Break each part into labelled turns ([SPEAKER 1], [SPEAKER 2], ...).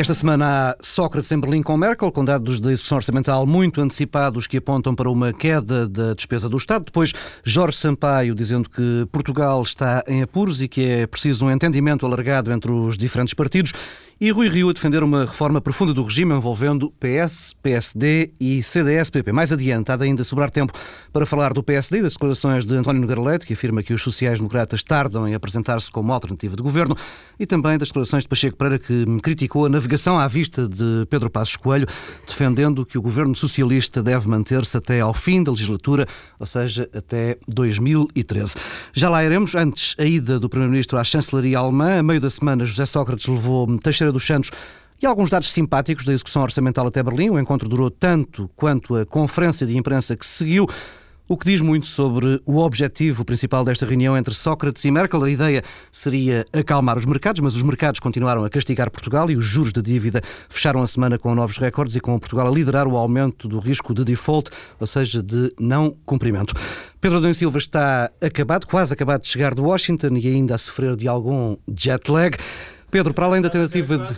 [SPEAKER 1] Esta semana há Sócrates em Berlim com Merkel, com dados da execução orçamental muito antecipados que apontam para uma queda da despesa do Estado. Depois, Jorge Sampaio dizendo que Portugal está em apuros e que é preciso um entendimento alargado entre os diferentes partidos. E Rui Rio a defender uma reforma profunda do regime envolvendo PS, PSD e CDS-PP. Mais adiante, há de ainda sobrar tempo para falar do PSD e das declarações de António Nogueira Leite, que afirma que os sociais-democratas tardam em apresentar-se como alternativa de governo, e também das declarações de Pacheco Pereira, que criticou a navegação à vista de Pedro Passos Coelho, defendendo que o governo socialista deve manter-se até ao fim da legislatura, ou seja, até 2013. Já lá iremos. Antes, a ida do Primeiro-Ministro à chancelaria alemã. A meio da semana, José Sócrates levou Teixeira dos Santos e alguns dados simpáticos da execução orçamental até Berlim. O encontro durou tanto quanto a conferência de imprensa que se seguiu. O que diz muito sobre o objetivo principal desta reunião entre Sócrates e Merkel. A ideia seria acalmar os mercados, mas os mercados continuaram a castigar Portugal e os juros de dívida fecharam a semana com novos recordes e com Portugal a liderar o aumento do risco de default, ou seja, de não cumprimento. Pedro Adão Silva está acabado, quase acabado de chegar de Washington e ainda a sofrer de algum jet lag. Pedro, para além da tentativa de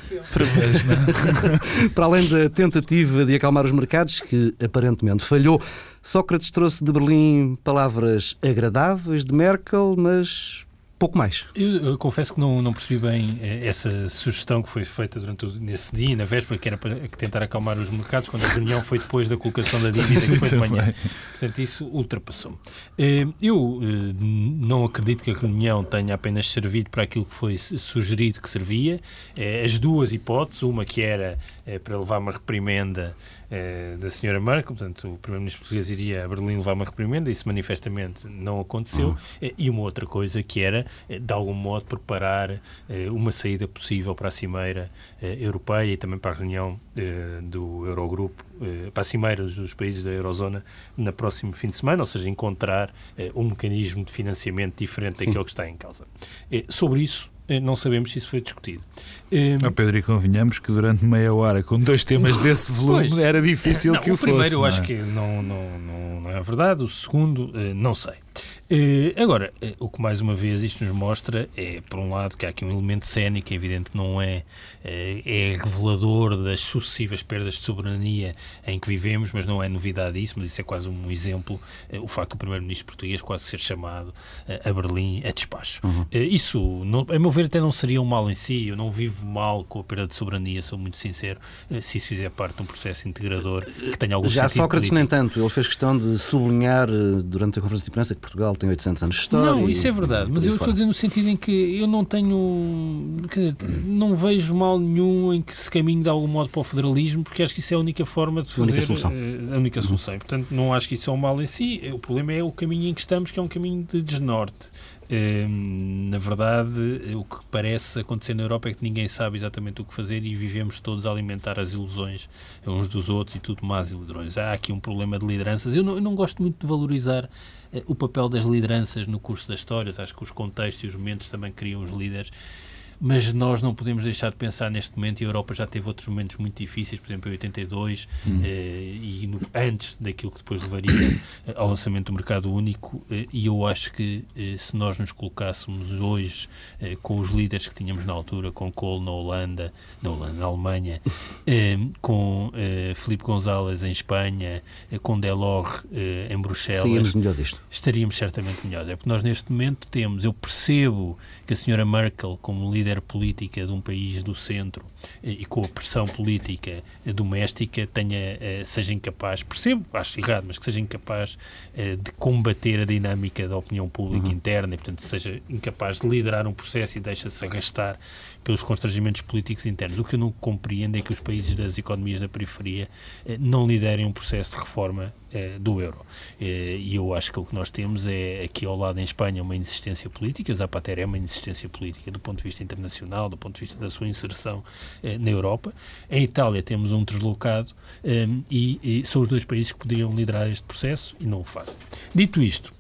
[SPEAKER 1] para além da tentativa de acalmar os mercados, que aparentemente falhou, Sócrates trouxe de Berlim palavras agradáveis de Merkel, mas pouco mais.
[SPEAKER 2] Eu, eu, confesso que não, não percebi bem eh, essa sugestão que foi feita durante o, nesse dia, na véspera, que era para tentar acalmar os mercados, quando a reunião foi depois da colocação da dívida, que foi de manhã. Portanto, isso ultrapassou-me. Eh, eu eh, não acredito que a reunião tenha apenas servido para aquilo que foi sugerido que servia. As duas hipóteses, uma que era para levar uma reprimenda da senhora Merkel, portanto, o primeiro-ministro português iria a Berlim levar uma reprimenda, isso manifestamente não aconteceu, uhum. e uma outra coisa que era eh, de algum modo preparar eh, uma saída possível para a Cimeira eh, Europeia e também para a reunião do Eurogrupo, para a Cimeira dos países da Eurozona na próximo fim de semana, ou seja, encontrar um mecanismo de financiamento diferente Sim. daquele que está em causa. Sobre isso, não sabemos se isso foi discutido.
[SPEAKER 3] Um, oh, Pedro, e convenhamos que durante meia hora, com dois temas desse volume, pois, era difícil
[SPEAKER 2] não,
[SPEAKER 3] que o,
[SPEAKER 2] o primeiro
[SPEAKER 3] fosse.
[SPEAKER 2] eu acho é? que não, não, não, não, é verdade, o segundo, não sei. Uh, agora, uh, o que mais uma vez isto nos mostra é, por um lado, que há aqui um elemento cénico, é evidente que não é, uh, é revelador das sucessivas perdas de soberania em que vivemos, mas não é novidade isso, mas isso é quase um exemplo, o facto do Primeiro-Ministro português quase ser chamado a Berlim a despacho. Uhum. isso, não, a meu ver, até não seria um mal em si, eu não vivo mal com a perda de soberania, sou muito sincero, se isso fizer parte de um processo integrador que tenha algum
[SPEAKER 1] Já
[SPEAKER 2] sentido
[SPEAKER 1] Sócrates
[SPEAKER 2] político.
[SPEAKER 1] nem tanto, ele fez questão de sublinhar durante a conferência de imprensa que Portugal tem 800 anos de história.
[SPEAKER 2] Não, isso é verdade, mas eu estou a dizer no sentido em que eu não tenho. Dizer, não vejo mal nenhum em que se caminhe de algum modo para o federalismo, porque acho que isso é a única forma de fazer. A única solução. Eh, a única solução. Portanto, não acho que isso é um mal em si. O problema é o caminho em que estamos, que é um caminho de desnorte. Ehm, na verdade, o que parece acontecer na Europa é que ninguém sabe exatamente o que fazer e vivemos todos a alimentar as ilusões uns dos outros e tudo mais ilusões. Há aqui um problema de lideranças. Eu não, eu não gosto muito de valorizar eh, o papel das lideranças no curso das histórias. Acho que os contextos e os momentos também criam os líderes mas nós não podemos deixar de pensar neste momento, e a Europa já teve outros momentos muito difíceis, por exemplo, em 82, hum. eh, e no, antes daquilo que depois levaria eh, ao lançamento do mercado único, eh, e eu acho que eh, se nós nos colocássemos hoje eh, com os líderes que tínhamos na altura, com Kohl na Holanda, na, Holanda, na Alemanha, eh, com Felipe González em Espanha, com Delors em Bruxelas, estaríamos certamente melhores. É porque nós neste momento temos, eu percebo que a senhora Merkel, como líder política de um país do centro eh, e com a pressão política doméstica tenha, eh, seja incapaz, percebo, acho errado, mas que seja incapaz eh, de combater a dinâmica da opinião pública uhum. interna e, portanto, seja incapaz de liderar um processo e deixa-se arrastar pelos constrangimentos políticos internos. O que eu não compreendo é que os países das economias da periferia eh, não liderem um processo de reforma eh, do euro. Eh, e eu acho que o que nós temos é aqui ao lado em Espanha uma insistência política, Zapatero é uma insistência política do ponto de vista internacional, do ponto de vista da sua inserção na Europa. Em Itália temos um deslocado e, e são os dois países que poderiam liderar este processo e não o fazem. Dito isto,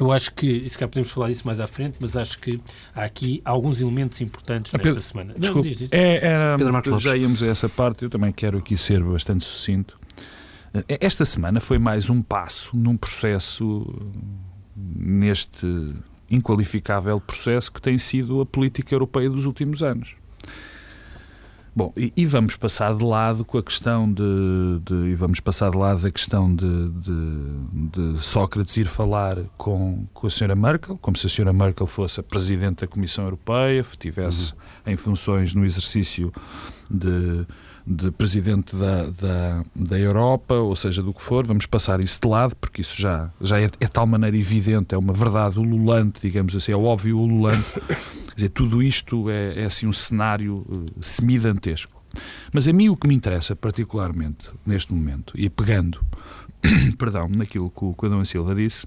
[SPEAKER 2] eu acho que, e se calhar podemos falar disso mais à frente, mas acho que há aqui alguns elementos importantes ah, nesta Pedro, semana.
[SPEAKER 3] Desculpe, Não, diz, diz. É, era, Pedro já íamos a essa parte, eu também quero aqui ser bastante sucinto. Eh, esta semana foi mais um passo num processo, neste inqualificável processo que tem sido a política europeia dos últimos anos. Bom, e, e, vamos passar de lado com a questão de, de, e vamos passar de lado a questão de, de, de, Sócrates ir falar com, com a senhora Merkel, como se a senhora Merkel fosse a presidente da Comissão Europeia, estivesse uhum. em funções no exercício de, de presidente da, da, da Europa, ou seja, do que for, vamos passar isso de lado, porque isso já, já é, é tal maneira evidente, é uma verdade ululante, digamos assim, é óbvio ululante. Quer dizer, tudo isto é, é assim um cenário uh, semidantesco. Mas a mim o que me interessa particularmente neste momento, e pegando, perdão, naquilo que o, que o Adão Silva disse,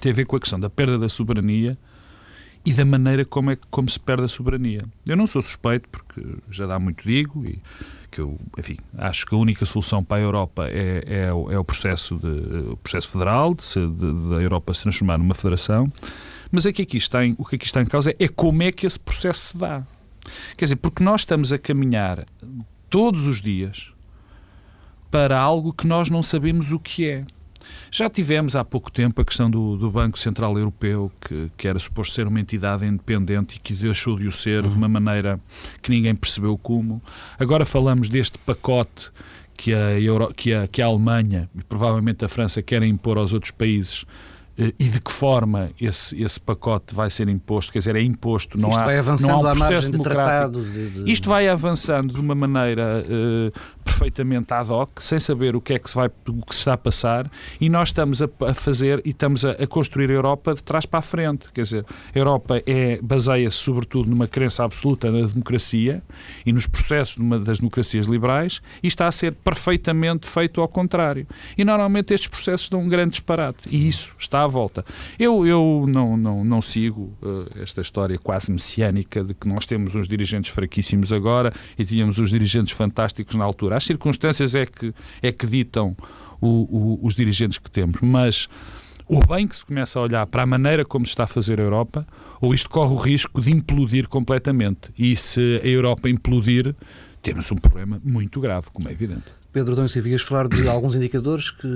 [SPEAKER 3] tem a ver com a questão da perda da soberania e da maneira como, é, como se perde a soberania. Eu não sou suspeito, porque já dá muito digo, e que eu, enfim, acho que a única solução para a Europa é, é, é o, processo de, o processo federal, de, de, da Europa se transformar numa federação, mas é que aqui está em, o que aqui está em causa é, é como é que esse processo se dá. Quer dizer, porque nós estamos a caminhar todos os dias para algo que nós não sabemos o que é. Já tivemos há pouco tempo a questão do, do Banco Central Europeu, que, que, era suposto ser uma entidade independente e que deixou de o ser uhum. de uma maneira que ninguém percebeu como. Agora falamos deste pacote que a, Euro, que a, que a Alemanha e provavelmente a França querem impor aos outros países eh, e de que forma esse, esse pacote vai ser imposto, quer dizer, é imposto, não, há, não há um processo democrático. De de... Isto vai avançando de uma maneira uh, perfeitamente ad hoc, sem saber o que é que se, vai, o que se está a passar, e nós estamos a, a fazer e estamos a, a, construir a Europa de trás para a frente. Quer dizer, a Europa é, baseia-se sobretudo numa crença absoluta na democracia e nos processos numa das democracias liberais, e está a ser perfeitamente feito ao contrário. E normalmente estes processos dão um grande disparate, e isso está à volta. Eu, eu não, não, não sigo uh, esta história quase messiânica de que nós temos uns dirigentes fraquíssimos agora e tínhamos uns dirigentes fantásticos na altura as circunstâncias é que, é que ditam o, o, os dirigentes que temos, mas ou bem que se começa a olhar para a maneira como se está a fazer a Europa, ou isto corre o risco de implodir completamente. E se a Europa implodir, temos um problema muito grave, como é evidente.
[SPEAKER 1] Pedro Dom Silva, ias falar de alguns indicadores que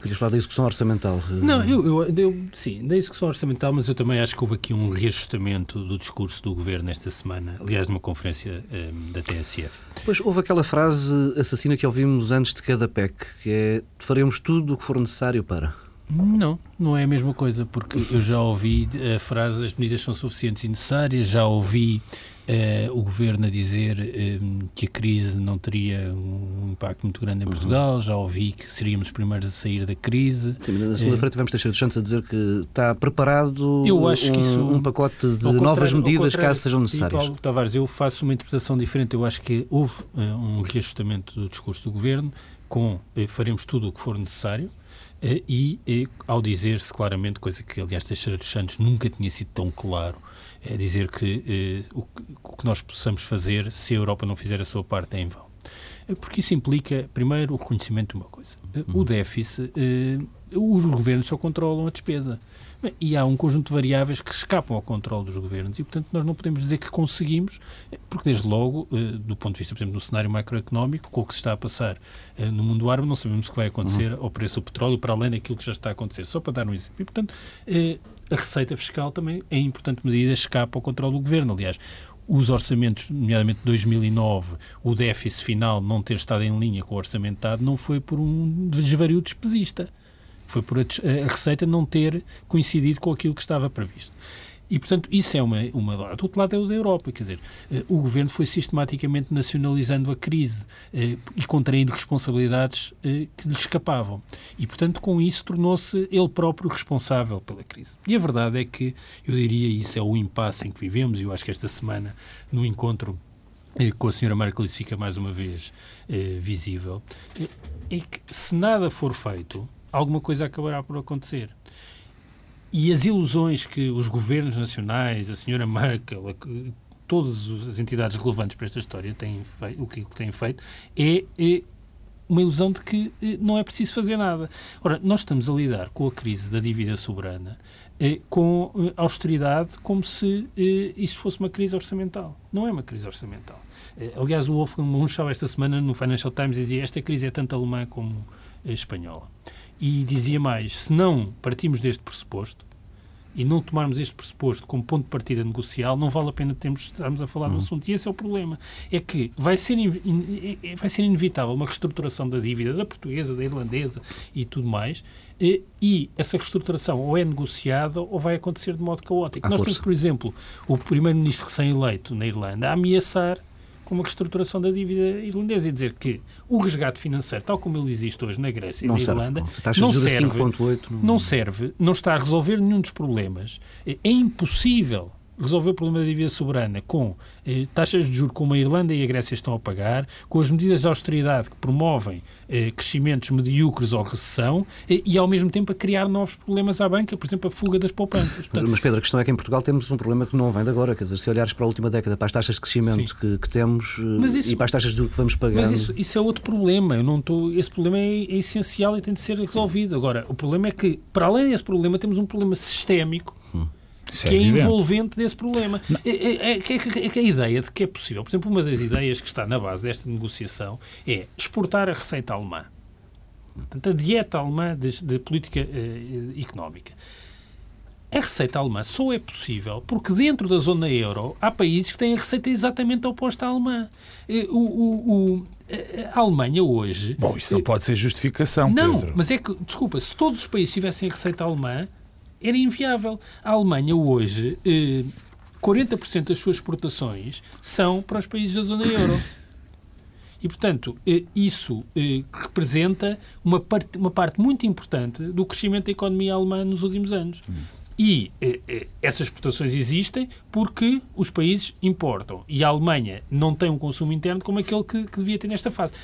[SPEAKER 1] querias falar da execução orçamental?
[SPEAKER 2] Não, eu, eu, eu, sim, da execução orçamental, mas eu também acho que houve aqui um reajustamento do discurso do governo nesta semana, aliás, numa conferência um, ehm, da TSF.
[SPEAKER 1] Pois houve aquela frase assassina que ouvimos antes de cada PEC, que é faremos tudo o que for necessário para.
[SPEAKER 2] Não, não é a mesma coisa, porque eu já ouvi a frase as medidas são suficientes e necessárias, já ouvi uh, o governo a dizer uh, que a crise não teria um impacto muito grande em Portugal, uhum. já ouvi que seríamos os primeiros a sair da crise.
[SPEAKER 1] Sim, na segunda-feira uh, tivemos Teixeira dos Santos a dizer que está preparado eu acho um, que isso, um pacote de novas medidas caso sejam necessárias.
[SPEAKER 2] Paulo Tavares, eu faço uma interpretação diferente, eu acho que houve um reajustamento do discurso do governo com faremos tudo o que for necessário, eh, e, e ao dizer-se claramente, coisa que aliás Teixeira dos Santos nunca tinha sido tão claro, é dizer que eh, o, o, que nós possamos fazer se a Europa não fizer a sua parte é em vão. Eh, porque isso implica, primeiro, o reconhecimento de uma coisa. O déficit, os governos só controlam a despesa. E há um conjunto de variáveis que escapam ao controle dos governos e, portanto, nós não podemos dizer que conseguimos, porque, desde logo, eh, do ponto de vista, por exemplo, do cenário macroeconómico, com o que se está a passar eh, no mundo árabe, não sabemos o que vai acontecer uhum. ao preço do petróleo, para além daquilo que já está a acontecer. Só para dar um exemplo. E, portanto, eh, a receita fiscal também, em importante medida, escapa ao controle do governo. Aliás, os orçamentos, nomeadamente 2009, o déficit final não ter estado em linha com o orçamentado, não foi por um desvario despesista. Foi por a, a receita não ter coincidido com aquilo que estava previsto. E, portanto, isso é uma, uma Do outro lado é o da Europa, quer dizer, eh, o governo foi sistematicamente nacionalizando a crise eh, e contraindo responsabilidades eh, que lhe escapavam. E, portanto, com isso tornou-se ele próprio responsável pela crise. E a verdade é que, eu diria, isso é o impasse em que vivemos, e eu acho que esta semana, no encontro com a senhora Merkel, isso fica mais uma vez visível, é que se nada for feito, alguma coisa acabará por acontecer. E as ilusões que os governos nacionais, a senhora Merkel, a, todas as entidades relevantes para esta história têm feito, o que têm feito é, é uma ilusão de que eh, não é preciso fazer nada. Ora, nós estamos a lidar com a crise da dívida soberana eh, com eh, austeridade como se isso fosse uma crise orçamental. Não é uma crise orçamental. Aliás, o Wolfgang Munchau esta semana no Financial Times dizia esta crise é tanto alemã como espanhola. E dizia mais: se não partimos deste pressuposto, e não tomarmos este pressuposto como ponto de partida negocial, não vale a pena termos, estarmos a falar uhum. do assunto. E esse é o problema. É que vai ser, in, é, vai ser inevitável uma reestruturação da dívida da portuguesa, da irlandesa e tudo mais, e, e essa reestruturação ou é negociada ou vai acontecer de modo caótico. Nós força. temos, por exemplo, o primeiro-ministro recém-eleito na Irlanda a ameaçar com uma reestruturação da dívida irlandesa e dizer que o resgate financeiro, tal como ele existe hoje na Grécia e na Irlanda, não serve, não serve, não está a resolver nenhum dos problemas. É impossível resolver o problema da dívida soberana com eh, taxas de juros como a Irlanda e a Grécia estão a pagar, com as medidas de austeridade que promovem eh, crescimentos medíocres ou recessão eh, e, ao mesmo tempo, a criar novos problemas à banca, por exemplo, a fuga das poupanças.
[SPEAKER 1] Portanto, mas, Pedro, a questão é que em Portugal temos um problema que não vem de agora. Quer dizer, se olhares para a última década, para as taxas de crescimento que, que, temos eh, isso, e para as taxas de juros que vamos pagar.
[SPEAKER 2] Mas isso, isso, é outro problema. Eu não estou, esse problema é, é essencial e tem de ser resolvido. Agora, o problema é que, para além desse problema, temos um problema sistémico que é, é envolvente desse problema. É, é, é, a ideia de que é possível, por exemplo, uma das ideias que está na base desta negociação é exportar a receita alemã. Portanto, a dieta alemã de, de política uh, económica. A receita alemã só é possível porque dentro da zona euro há países que têm a receita exatamente oposta à alemã. Eh, o, o, o, a Alemanha hoje.
[SPEAKER 3] Bom, isso não pode ser justificação.
[SPEAKER 2] Não,
[SPEAKER 3] Pedro.
[SPEAKER 2] mas é que, desculpa, se todos os países tivessem a receita alemã, era inviável. A Alemanha hoje, eh, 40% das suas exportações são para os países da zona euro. E, portanto, eh, isso eh, representa uma parte, uma parte muito importante do crescimento da economia alemã nos últimos anos. E eh, eh, essas exportações existem porque os países importam. E a Alemanha não tem um consumo interno como aquele que, que devia ter nesta fase.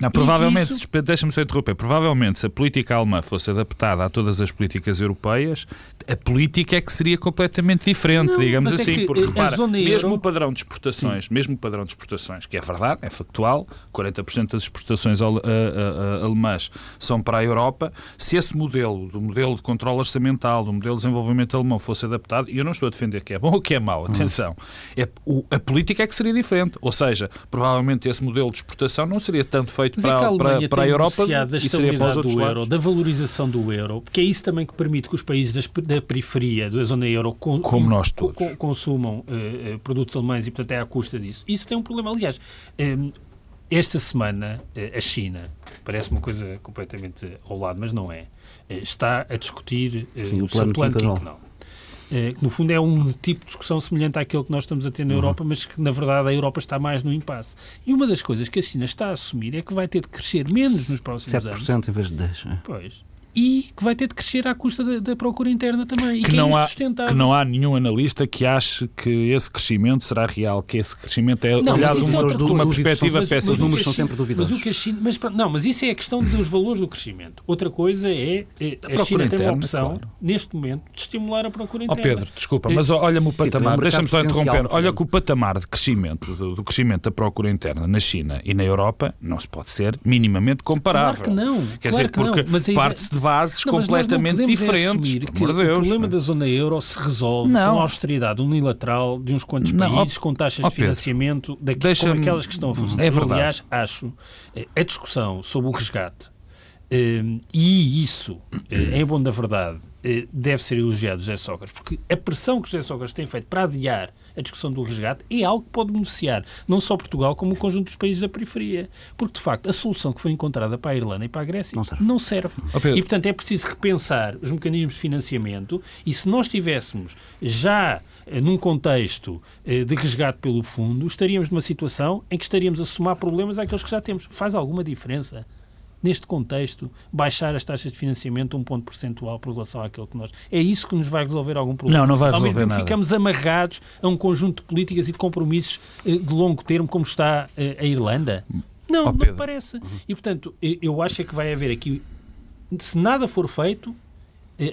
[SPEAKER 3] Não, provavelmente, isso... deixa-me só interromper, provavelmente se a política alemã fosse adaptada a todas as políticas europeias, a política é que seria completamente diferente, não, digamos é assim, é porque repara, mesmo euro... o padrão de exportações, Sim. mesmo o padrão de exportações, que é verdade, é factual, 40% das exportações alemãs são para a Europa, se esse modelo, do modelo de controle orçamental, do modelo de desenvolvimento alemão fosse adaptado, e eu não estou a defender que é bom ou que é mau, atenção, é, o, a política é que seria diferente, ou seja, provavelmente esse modelo de exportação não seria tanto feito feito para, é para, para a Europa
[SPEAKER 2] da estabilidade do euro, da valorização do euro, porque é isso também que permite que os países das, da periferia da zona euro com,
[SPEAKER 3] Como nós todos.
[SPEAKER 2] Com, consumam uh, produtos alemães e, portanto, é à custa disso. Isso tem um problema. Aliás, um, esta semana, uh, a China, parece uma coisa completamente ao lado, mas não é, uh, está a discutir Sim, o, o seu plano quinquenal eh, que no fundo é um tipo de discussão semelhante àquele que nós estamos a ter na uhum. Europa, mas que na verdade a Europa está mais no impasse. E uma das coisas que a China está a assumir é que vai ter de crescer menos nos próximos 7% anos.
[SPEAKER 1] 7% em vez de 10%. É.
[SPEAKER 2] Pois e que vai ter de crescer à custa da, da procura interna também. E que, que não
[SPEAKER 3] é há, que não há nenhum analista que ache que esse crescimento será real, que esse crescimento é não, olhado de uma, de uma perspectiva péssima.
[SPEAKER 1] Os números são sempre duvidosos.
[SPEAKER 2] Mas o que a China, mas, não, mas isso é a questão dos valores do crescimento. Outra coisa é, é a, a China interna, tem uma opção, claro. neste momento, de estimular a procura interna.
[SPEAKER 3] Oh Pedro, desculpa, mas olha-me o patamar, deixa-me só interromper, olha que o patamar de crescimento, do, do, crescimento da procura interna na China e na Europa não se pode ser minimamente comparável.
[SPEAKER 2] Claro que não.
[SPEAKER 3] Quer
[SPEAKER 2] claro
[SPEAKER 3] dizer, porque parte-se de bases completamente completamente diferentes.
[SPEAKER 2] Que o problema da zona euro se resolve não. com a austeridade unilateral de uns quantos não. países, com taxas de financiamento daqui, como aquelas que estão a funcionar. É verdade. Aliás, acho eh, a discussão sobre o resgate eh, e isso, eh, em bom da verdade, deve ser elogiado José Sócrates, porque a pressão que José Sócrates tem feito para adiar a discussão do resgate é algo que pode beneficiar não só Portugal, como o conjunto dos países da periferia. Porque, de facto, a solução que foi encontrada para a Irlanda e para a Grécia não serve. Não serve. Oh, e, portanto, é preciso repensar os mecanismos de financiamento e se nós tivéssemos já eh, num contexto eh, de resgate pelo fundo, estaríamos numa situação em que estaríamos a somar problemas àqueles que já temos. Faz alguma diferença? Neste contexto, baixar as taxas de financiamento um ponto percentual por relação àquilo que nós. É isso que nos vai resolver algum problema.
[SPEAKER 3] Não, não vai resolver Ao mesmo tempo,
[SPEAKER 2] nada. ficamos amarrados a um conjunto de políticas e de compromissos eh, de longo termo, como está eh, a Irlanda. Não, oh, não parece. E, portanto, eu acho é que vai haver aqui, se nada for feito, eh,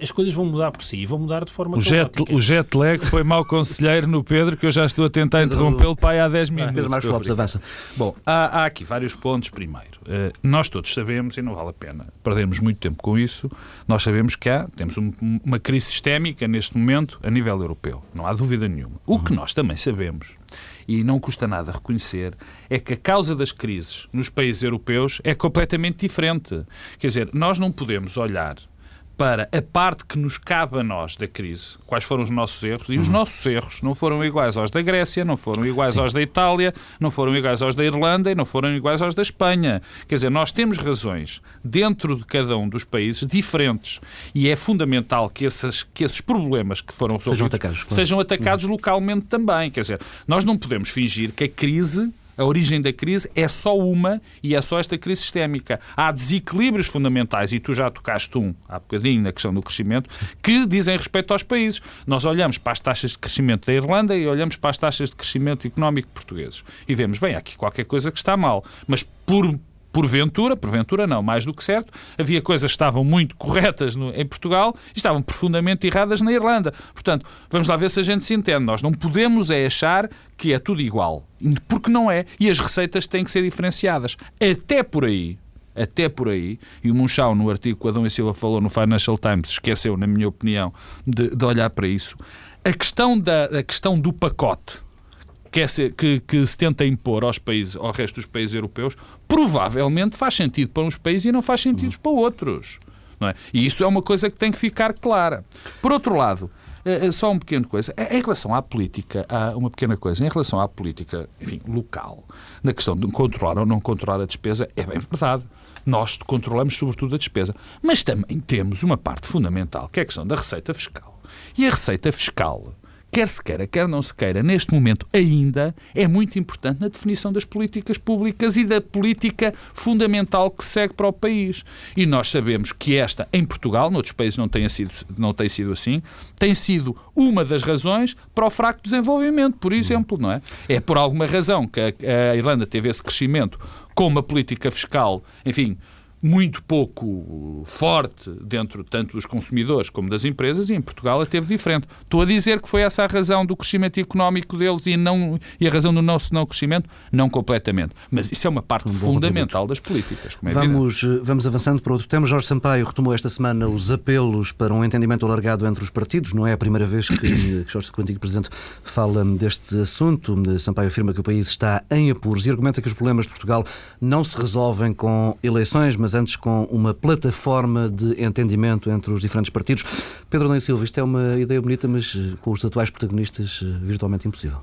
[SPEAKER 2] as coisas vão mudar por si e vão mudar de forma
[SPEAKER 3] o jet, o jet lag foi mau conselheiro no Pedro, que eu já estou a tentar interrompê-lo para aí há 10 minutos.
[SPEAKER 1] Pedro Marcos Lopes, avança.
[SPEAKER 3] Bom, há, há, aqui vários pontos. Primeiro, uh, nós todos sabemos, e não vale a pena perdermos muito tempo com isso, nós sabemos que há, temos um, uma crise sistémica neste momento a nível europeu. Não há dúvida nenhuma. O que nós também sabemos e não custa nada reconhecer, é que a causa das crises nos países europeus é completamente diferente. Quer dizer, nós não podemos olhar para a parte que nos cabe a nós da crise, quais foram os nossos erros, e os uhum. nossos erros não foram iguais aos da Grécia, não foram iguais Sim. aos da Itália, não foram iguais aos da Irlanda e não foram iguais aos da Espanha. Quer dizer, nós temos razões dentro de cada um dos países diferentes e é fundamental que, esses que esses problemas que foram
[SPEAKER 1] sejam atacados,
[SPEAKER 3] claro. sejam atacados uhum. localmente também. Quer dizer, nós não podemos fingir que a crise a origem da crise é só uma e é só esta crise sistémica. Há desequilíbrios fundamentais, e tu já tocaste um há bocadinho na questão do crescimento, que dizem respeito aos países. Nós olhamos para as taxas de crescimento da Irlanda e olhamos para as taxas de crescimento económico portugueses e vemos, bem, há aqui qualquer coisa que está mal. Mas por porventura, porventura não, mais do que certo, havia coisas que estavam muito corretas no, em Portugal e estavam profundamente erradas na Irlanda. Portanto, vamos lá ver se a gente se entende. Nós não podemos é achar que é tudo igual, porque não é. E as receitas têm que ser diferenciadas. Até por aí, até por aí, e o Munchau, no artigo que Adão e Silva falou no Financial Times, esqueceu, na minha opinião, de, de olhar para isso. A questão, da, a questão do pacote que, é ser, que, que, se tenta impor aos países, ao resto dos países europeus, provavelmente faz sentido para uns países e não faz sentido para outros. É? E isso é uma coisa que tem que ficar clara. Por outro lado, é, é só uma pequena coisa. Em relação à política, uma pequena coisa. Em relação à política, enfim, local, na questão de controlar ou não controlar a despesa, é bem verdade. Nós controlamos sobretudo a despesa. Mas também temos uma parte fundamental, que é a questão da receita fiscal. E a receita fiscal quer se queira, quer não se queira, neste momento ainda é muito importante na definição das políticas públicas e da política fundamental que segue para o país. E nós sabemos que esta, em Portugal, noutros países não tem sido, não tem sido assim, tem sido uma das razões para o fraco desenvolvimento, por exemplo, não é? É por alguma razão que a, a Irlanda teve esse crescimento com uma política fiscal, enfim, muito pouco forte dentro tanto dos consumidores como das empresas e em Portugal a teve diferente. Estou a dizer que foi essa a razão do crescimento económico deles e, não, e a razão do nosso não crescimento? Não completamente. Mas isso é uma parte um fundamental das políticas. É
[SPEAKER 1] vamos, eh, vamos avançando para outro tema. Jorge Sampaio retomou esta semana os apelos para um entendimento alargado entre os partidos. Não é a primeira vez que, que Jorge, o antigo Presidente, fala deste assunto. Sampaio afirma que o país está em apuros e argumenta que os problemas de Portugal não se resolvem com eleições, mas antes com uma plataforma de entendimento entre os diferentes partidos. Pedro Nunes Silva, isto é uma ideia bonita, mas eh, com os atuais protagonistas eh, virtualmente impossível.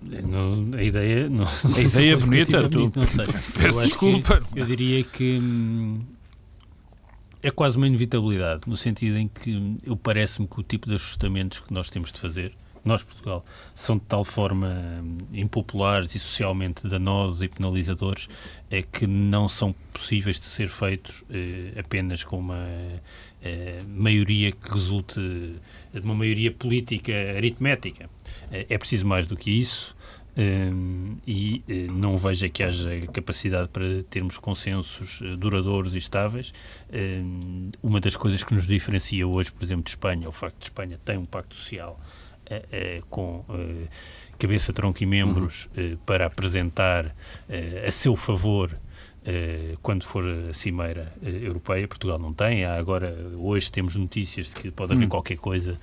[SPEAKER 2] Não, a ideia não,
[SPEAKER 3] a ideia é bonita, tu, não sei. Peço desculpa.
[SPEAKER 2] eu diria que hum, é quase uma inevitabilidade, no sentido em que eu parece-me que o tipo de ajustamentos que nós temos de fazer nós, Portugal, são de tal forma hum, impopulares e socialmente danosos e penalizadores é que não são possíveis de ser feitos eh, apenas com uma eh, maioria que resulte de uma maioria política aritmética. Eh, é preciso mais do que isso. Um, e não vejo que haja capacidade para termos consensos duradouros e estáveis. Um, uma das coisas que nos diferencia hoje, por exemplo, de Espanha, é o facto de Espanha tem um pacto social com cabeça, tronco e membros uhum. para apresentar a seu favor quando for a cimeira europeia, Portugal não tem. Há agora, hoje temos notícias de que pode haver uhum. qualquer coisa,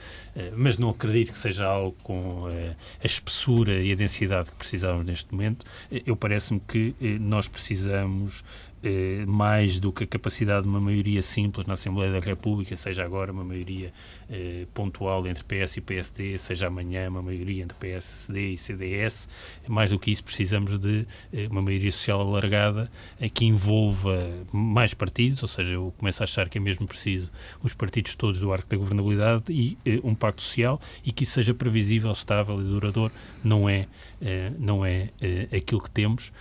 [SPEAKER 2] mas não acredito que seja algo com a espessura e a densidade que precisávamos neste momento. Eu parece-me que nós precisamos eh, mais do que a capacidade de uma maioria simples na Assembleia da República, seja agora uma maioria eh, pontual entre PS e PSD, seja amanhã uma maioria entre PSD e CDS. Mais do que isso, precisamos de eh, uma maioria social alargada eh, que envolva mais partidos, ou seja, eu começo a achar que é mesmo preciso os partidos todos do arco da governabilidade e eh, um pacto social e que isso seja previsível, estável e duradouro. Não é, não é aquilo que temos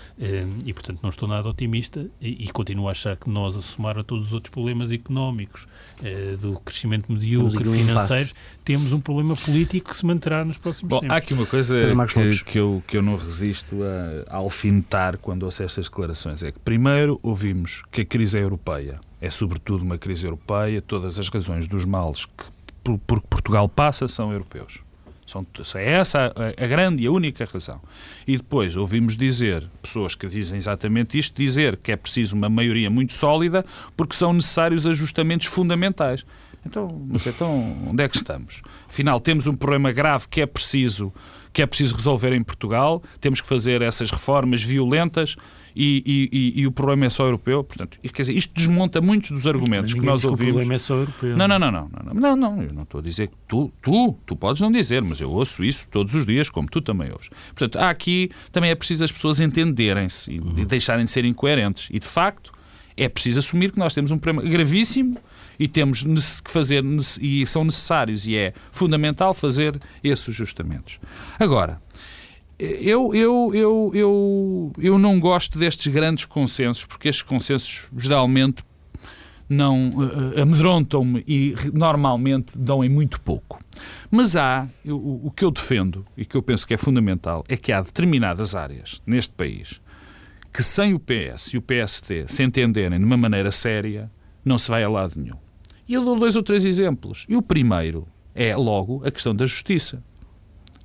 [SPEAKER 2] e, portanto, não estou nada otimista e, continuo a achar que nós, a somar a todos os outros problemas económicos, eh, do crescimento medíocre, financeiro, temos um problema político que se manterá nos próximos
[SPEAKER 3] Bom,
[SPEAKER 2] tempos.
[SPEAKER 3] Há aqui uma coisa que, que, eu, que eu não resisto a, a alfinetar quando ouço estas declarações. É que, primeiro, ouvimos que a crise é europeia. É, sobretudo, uma crise europeia. Todas as razões dos males que por, por Portugal passa são europeus. São, é essa a, a, grande e a única razão. E depois ouvimos dizer, pessoas que dizem exatamente isto, dizer que é preciso uma maioria muito sólida porque são necessários ajustamentos fundamentais. Então, mas então, onde é que estamos? Afinal, temos um problema grave que é preciso que é preciso resolver em Portugal, temos que fazer essas reformas violentas e, e, e, o problema é só europeu. Portanto, quer dizer, isto desmonta muitos dos argumentos que nós ouvimos. O
[SPEAKER 2] problema é só europeu.
[SPEAKER 3] Não, não, não, não, não, não, não, eu não estou a dizer que tu, tu, tu podes não dizer, mas eu ouço isso todos os dias, como tu também ouves. Portanto, há aqui também é preciso as pessoas entenderem-se e, uhum. e deixarem de ser incoerentes. E de facto, é preciso assumir que nós temos um problema gravíssimo e temos que fazer, e são necessários e é fundamental fazer esses ajustamentos. Agora, eu, eu, eu, eu, eu não gosto destes grandes consensos, porque estes consensos geralmente não uh, amedrontam-me e normalmente dão em muito pouco. Mas há, eu, o que eu defendo e que eu penso que é fundamental é que há determinadas áreas neste país que sem o PS e o PST se entenderem de uma maneira séria, não se vai a lado nenhum. E eu dou dois ou três exemplos. E o primeiro é logo a questão da justiça.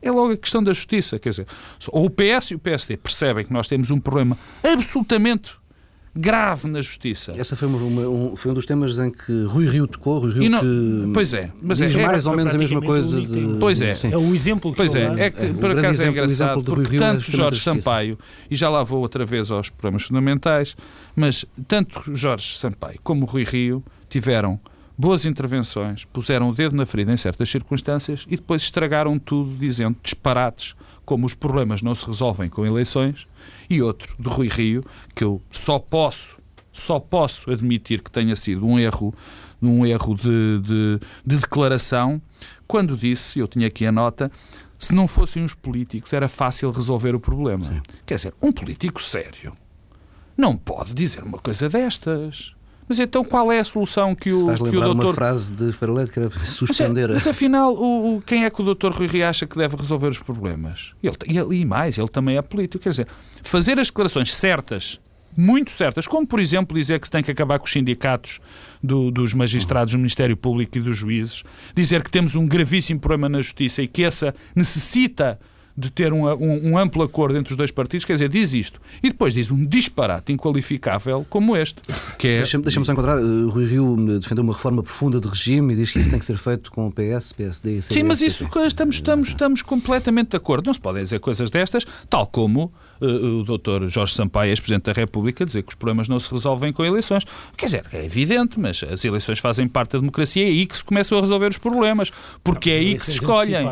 [SPEAKER 3] É logo a questão da justiça. Quer dizer, ou o PS e o PSD percebem que nós temos um problema absolutamente grave na justiça.
[SPEAKER 1] Essa foi, uma, um, foi um dos temas em que Rui Rio tocou. Rui Rio
[SPEAKER 3] não, que pois é, mas
[SPEAKER 1] diz
[SPEAKER 3] é,
[SPEAKER 1] mais é, ou menos a mesma coisa. De,
[SPEAKER 3] pois é.
[SPEAKER 2] É o exemplo que
[SPEAKER 3] Pois é, é que, por acaso é engraçado, porque é tanto Jorge Sampaio, e já lá vou outra vez aos problemas fundamentais, mas tanto Jorge Sampaio como Rui Rio tiveram boas intervenções, puseram o dedo na ferida em certas circunstâncias e depois estragaram tudo dizendo disparates como os problemas não se resolvem com eleições e outro do Rui Rio que eu só posso só posso admitir que tenha sido um erro um erro de, de, de declaração quando disse, eu tinha aqui a nota se não fossem os políticos era fácil resolver o problema. Sim. Quer dizer, um político sério não pode dizer uma coisa destas. Mas então qual é a solução que o,
[SPEAKER 1] Faz
[SPEAKER 3] que o doutor...
[SPEAKER 1] uma frase de Farolete que era suspender...
[SPEAKER 3] Mas, mas afinal, o, o, quem é que o doutor Rui Rio acha que deve resolver os problemas? Ele, e mais, ele também é político. Quer dizer, fazer as declarações certas muito certas, como por exemplo dizer que se tem que acabar com os sindicatos do, dos magistrados do Ministério Público e dos juízes, dizer que temos um gravíssimo problema na justiça e que essa necessita de ter um, um, um, amplo acordo entre os dois partidos, quer dizer, diz isto. E depois diz um disparate inqualificável como este. Que é...
[SPEAKER 1] Deixa-me deixa só encontrar. Uh, Rui Rio defendeu uma reforma profunda de regime e diz que isso tem que ser feito com o PS, PSD e CDS.
[SPEAKER 3] Sim, mas isso estamos, estamos, estamos completamente de acordo. Não se podem dizer coisas destas, tal como uh, o doutor Jorge Sampaio, ex-presidente da República, dizer que os problemas não se resolvem com eleições. Quer dizer, é evidente, mas as eleições fazem parte da democracia e é aí que se começam a resolver os problemas, porque não, é aí que se escolhem.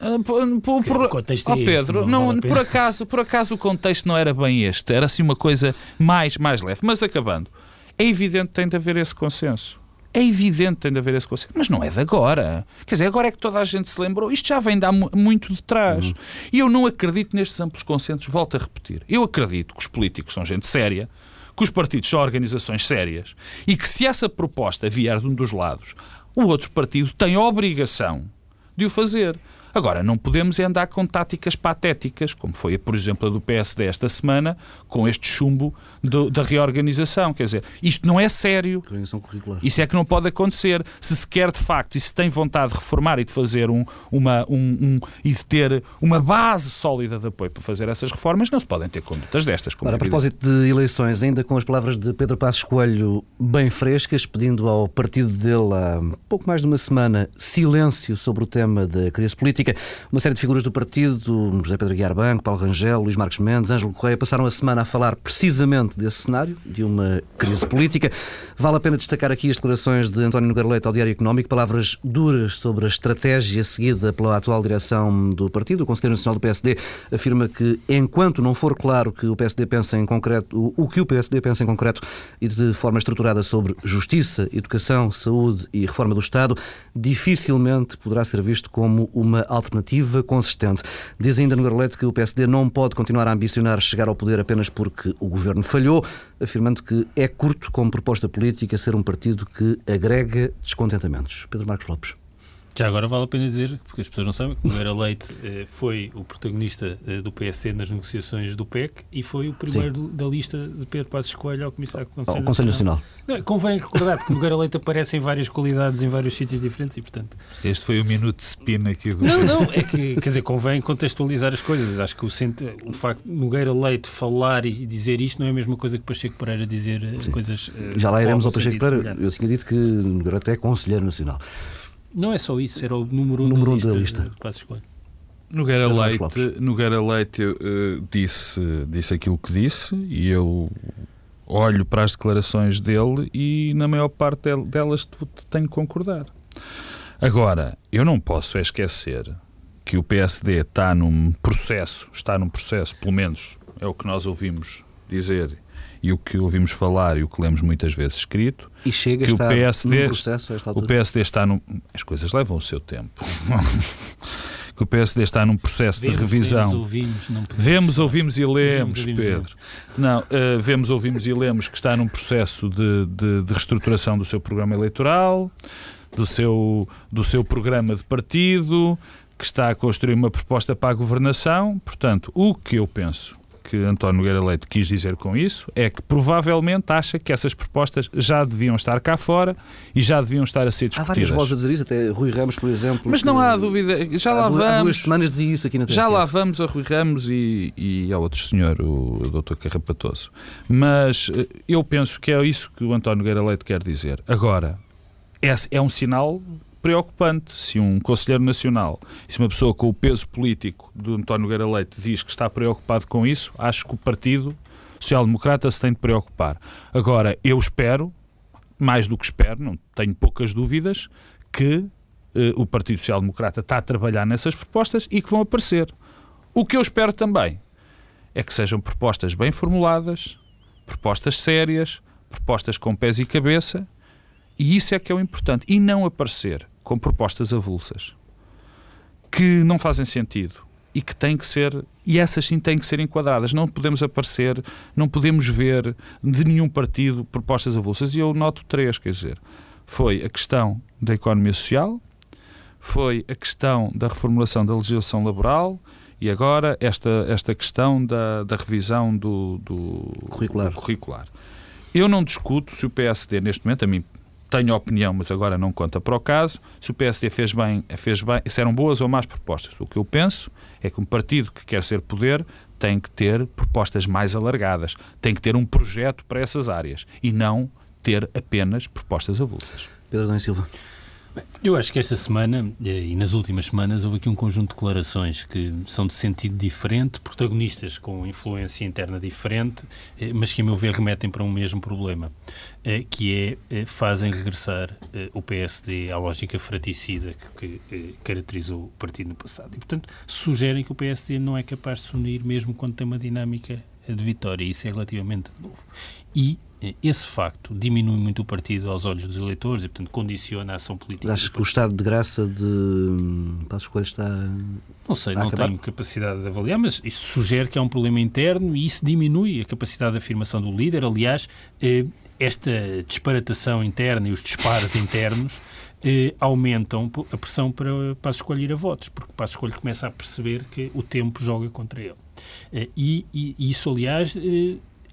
[SPEAKER 3] Não? Uh, por, por, por, oh, Pedro, não, vale por, acaso, por acaso o contexto não era bem este, era assim uma coisa mais, mais leve. Mas acabando, é evidente que tem de haver esse consenso. É evidente que tem de haver esse consenso, mas não é de agora. Quer dizer, agora é que toda a gente se lembrou. Isto já vem de há muito de trás. Uhum. E eu não acredito nestes amplos consensos. Volto a repetir. Eu acredito que os políticos são gente séria, que os partidos são organizações sérias e que se essa proposta vier de um dos lados, o outro partido tem a obrigação de o fazer. Agora, não podemos é andar com táticas patéticas, como foi, por exemplo, a do PSD esta semana, com este chumbo do, da reorganização. Quer dizer, isto não é sério. Isso é que não pode acontecer. Se se quer de facto e se tem vontade de reformar e de fazer um, uma, um, um e de ter uma base sólida de apoio para fazer essas reformas, não se podem ter condutas destas.
[SPEAKER 1] Como Ora, a propósito de eleições, ainda com as palavras de Pedro Passos Coelho bem frescas, pedindo ao partido dele há pouco mais de uma semana silêncio sobre o tema da crise política Uma série de figuras do partido, José Pedro Guiar Banco, Paulo Rangel, Luís Marcos Mendes, Ângelo Correia, passaram a semana a falar precisamente desse cenário, de uma crise política. Vale a pena destacar aqui as declarações de António Nogueira Leite ao Diário Económico, palavras duras sobre a estratégia seguida pela atual direção do partido. O Conselheiro Nacional do PSD afirma que, enquanto não for claro que o PSD pensa em concreto, o que o PSD pensa em concreto e de forma estruturada sobre justiça, educação, saúde e reforma do Estado, dificilmente poderá ser visto como uma alternativa consistente. Diz ainda no Garlete que o PSD não pode continuar a ambicionar chegar ao poder apenas porque o governo falhou, afirmando que é curto como proposta política ser um partido que agrega descontentamentos. Pedro Marcos Lopes.
[SPEAKER 2] Já agora vale a pena dizer, porque as pessoas não sabem, que Nogueira Leite eh, foi o protagonista eh, do PSD nas negociações do PEC e foi o primeiro do, da lista de Pedro Passos Coelho ao Comissário do
[SPEAKER 1] Conselho, Conselho Nacional. Nacional.
[SPEAKER 2] Não, convém recordar, porque Nogueira Leite aparece em várias qualidades, em vários sítios diferentes e, portanto...
[SPEAKER 3] Este foi o minuto de spin aqui do...
[SPEAKER 2] Não, não, é que, quer dizer, convém contextualizar as coisas. Acho que o, o facto de Nogueira Leite falar e dizer isto não é a mesma coisa que Pacheco Pereira dizer eh, Sim. coisas...
[SPEAKER 1] Já lá iremos ao Pacheco Pereira. Eu tinha dito que Nogueira até é Conselheiro Nacional.
[SPEAKER 2] Não é só isso, era o número um, número da, um lista, da lista. Passos Coelho.
[SPEAKER 3] Nogueira Leite, Nogueira Leite uh, disse, disse aquilo que disse e eu olho para as declarações dele e na maior parte delas tenho que concordar. Agora, eu não posso esquecer que o PSD está num processo, está num processo, pelo menos é o que nós ouvimos dizer e o que ouvimos falar e o que lemos muitas vezes escrito,
[SPEAKER 1] e chega
[SPEAKER 3] que
[SPEAKER 1] o
[SPEAKER 3] PSD,
[SPEAKER 1] processo
[SPEAKER 3] o PSD está num, as coisas levam o seu tempo. que o PSD está num processo
[SPEAKER 2] vemos,
[SPEAKER 3] de revisão. Vemos,
[SPEAKER 2] ouvimos, não
[SPEAKER 3] vemos, ouvimos e lemos, vemos, Pedro. Não, uh, vemos, ouvimos e lemos que está num processo de, de, de reestruturação do seu programa eleitoral, do seu, do seu programa de partido, que está a construir uma proposta para a governação. Portanto, o que eu penso que António Nogueira Leite quis dizer com isso é que provavelmente acha que essas propostas já deviam estar cá fora e já deviam estar a ser discutidas.
[SPEAKER 1] Há várias vozes a dizer isso, até Rui Ramos, por exemplo.
[SPEAKER 3] Mas não há dúvida, já lá vamos. Há
[SPEAKER 1] duas semanas dizia isso aqui na
[SPEAKER 3] Já lá vamos a Rui Ramos e, e ao outro senhor, o, o Dr. Carrapatoso. Mas eh, eu penso que é isso que o António Nogueira Leite quer dizer. Agora, é, é um sinal preocupante. Se um Conselheiro Nacional, se uma pessoa com o peso político do António Nogueira Leite diz que está preocupado com isso, acho que o Partido Social Democrata se tem de preocupar. Agora, eu espero, mais do que espero, não tenho poucas dúvidas, que eh, o Partido Social Democrata está a trabalhar nessas propostas e que vão aparecer. O que eu espero também é que sejam propostas bem formuladas, propostas sérias, propostas com pés e cabeça, e isso é que é o importante. E não aparecer com propostas avulsas que não fazem sentido e que têm que ser e essas sim têm que ser enquadradas. Não podemos aparecer, não podemos ver de nenhum partido propostas avulsas. E eu noto três, quer dizer, foi a questão da economia social, foi a questão da reformulação da legislação laboral e agora esta, esta questão da, da revisão do, do,
[SPEAKER 1] curricular.
[SPEAKER 3] do curricular. Eu não discuto se o PSD, neste momento, a mim tenho opinião, mas agora não conta para o caso, se o PSD fez bem, fez bem, se eram boas ou más propostas. O que eu penso é que um partido que quer ser poder tem que ter propostas mais alargadas, tem que ter um projeto para essas áreas e não ter apenas propostas avulsas.
[SPEAKER 1] Pedro Dom Silva.
[SPEAKER 2] Eu acho que esta semana eh, e nas últimas semanas houve aqui um conjunto de declarações que são de sentido diferente, protagonistas com influência interna diferente, eh, mas que, a meu ver, remetem para um mesmo problema, eh, que é fazem regressar o PSD à lógica fraticida que caracterizou o partido no passado. E, portanto, sugerem que o PSD não é capaz de se unir mesmo quando tem uma dinâmica de vitória. Isso é relativamente novo. E esse facto diminui muito o partido aos olhos dos eleitores e, portanto, condiciona a ação política.
[SPEAKER 1] Achas que o estado de graça de hum, Passos Coelho está.
[SPEAKER 2] Não sei, não acabar? tenho capacidade de avaliar, mas isso sugere que há um problema interno e isso diminui a capacidade de afirmação do líder. Aliás, eh, esta disparatação interna e os disparos internos eh, aumentam a pressão para Passos Coelho ir a votos, porque Passos Coelho começa a perceber que o tempo joga contra ele. Eh, e, e, isso, aliás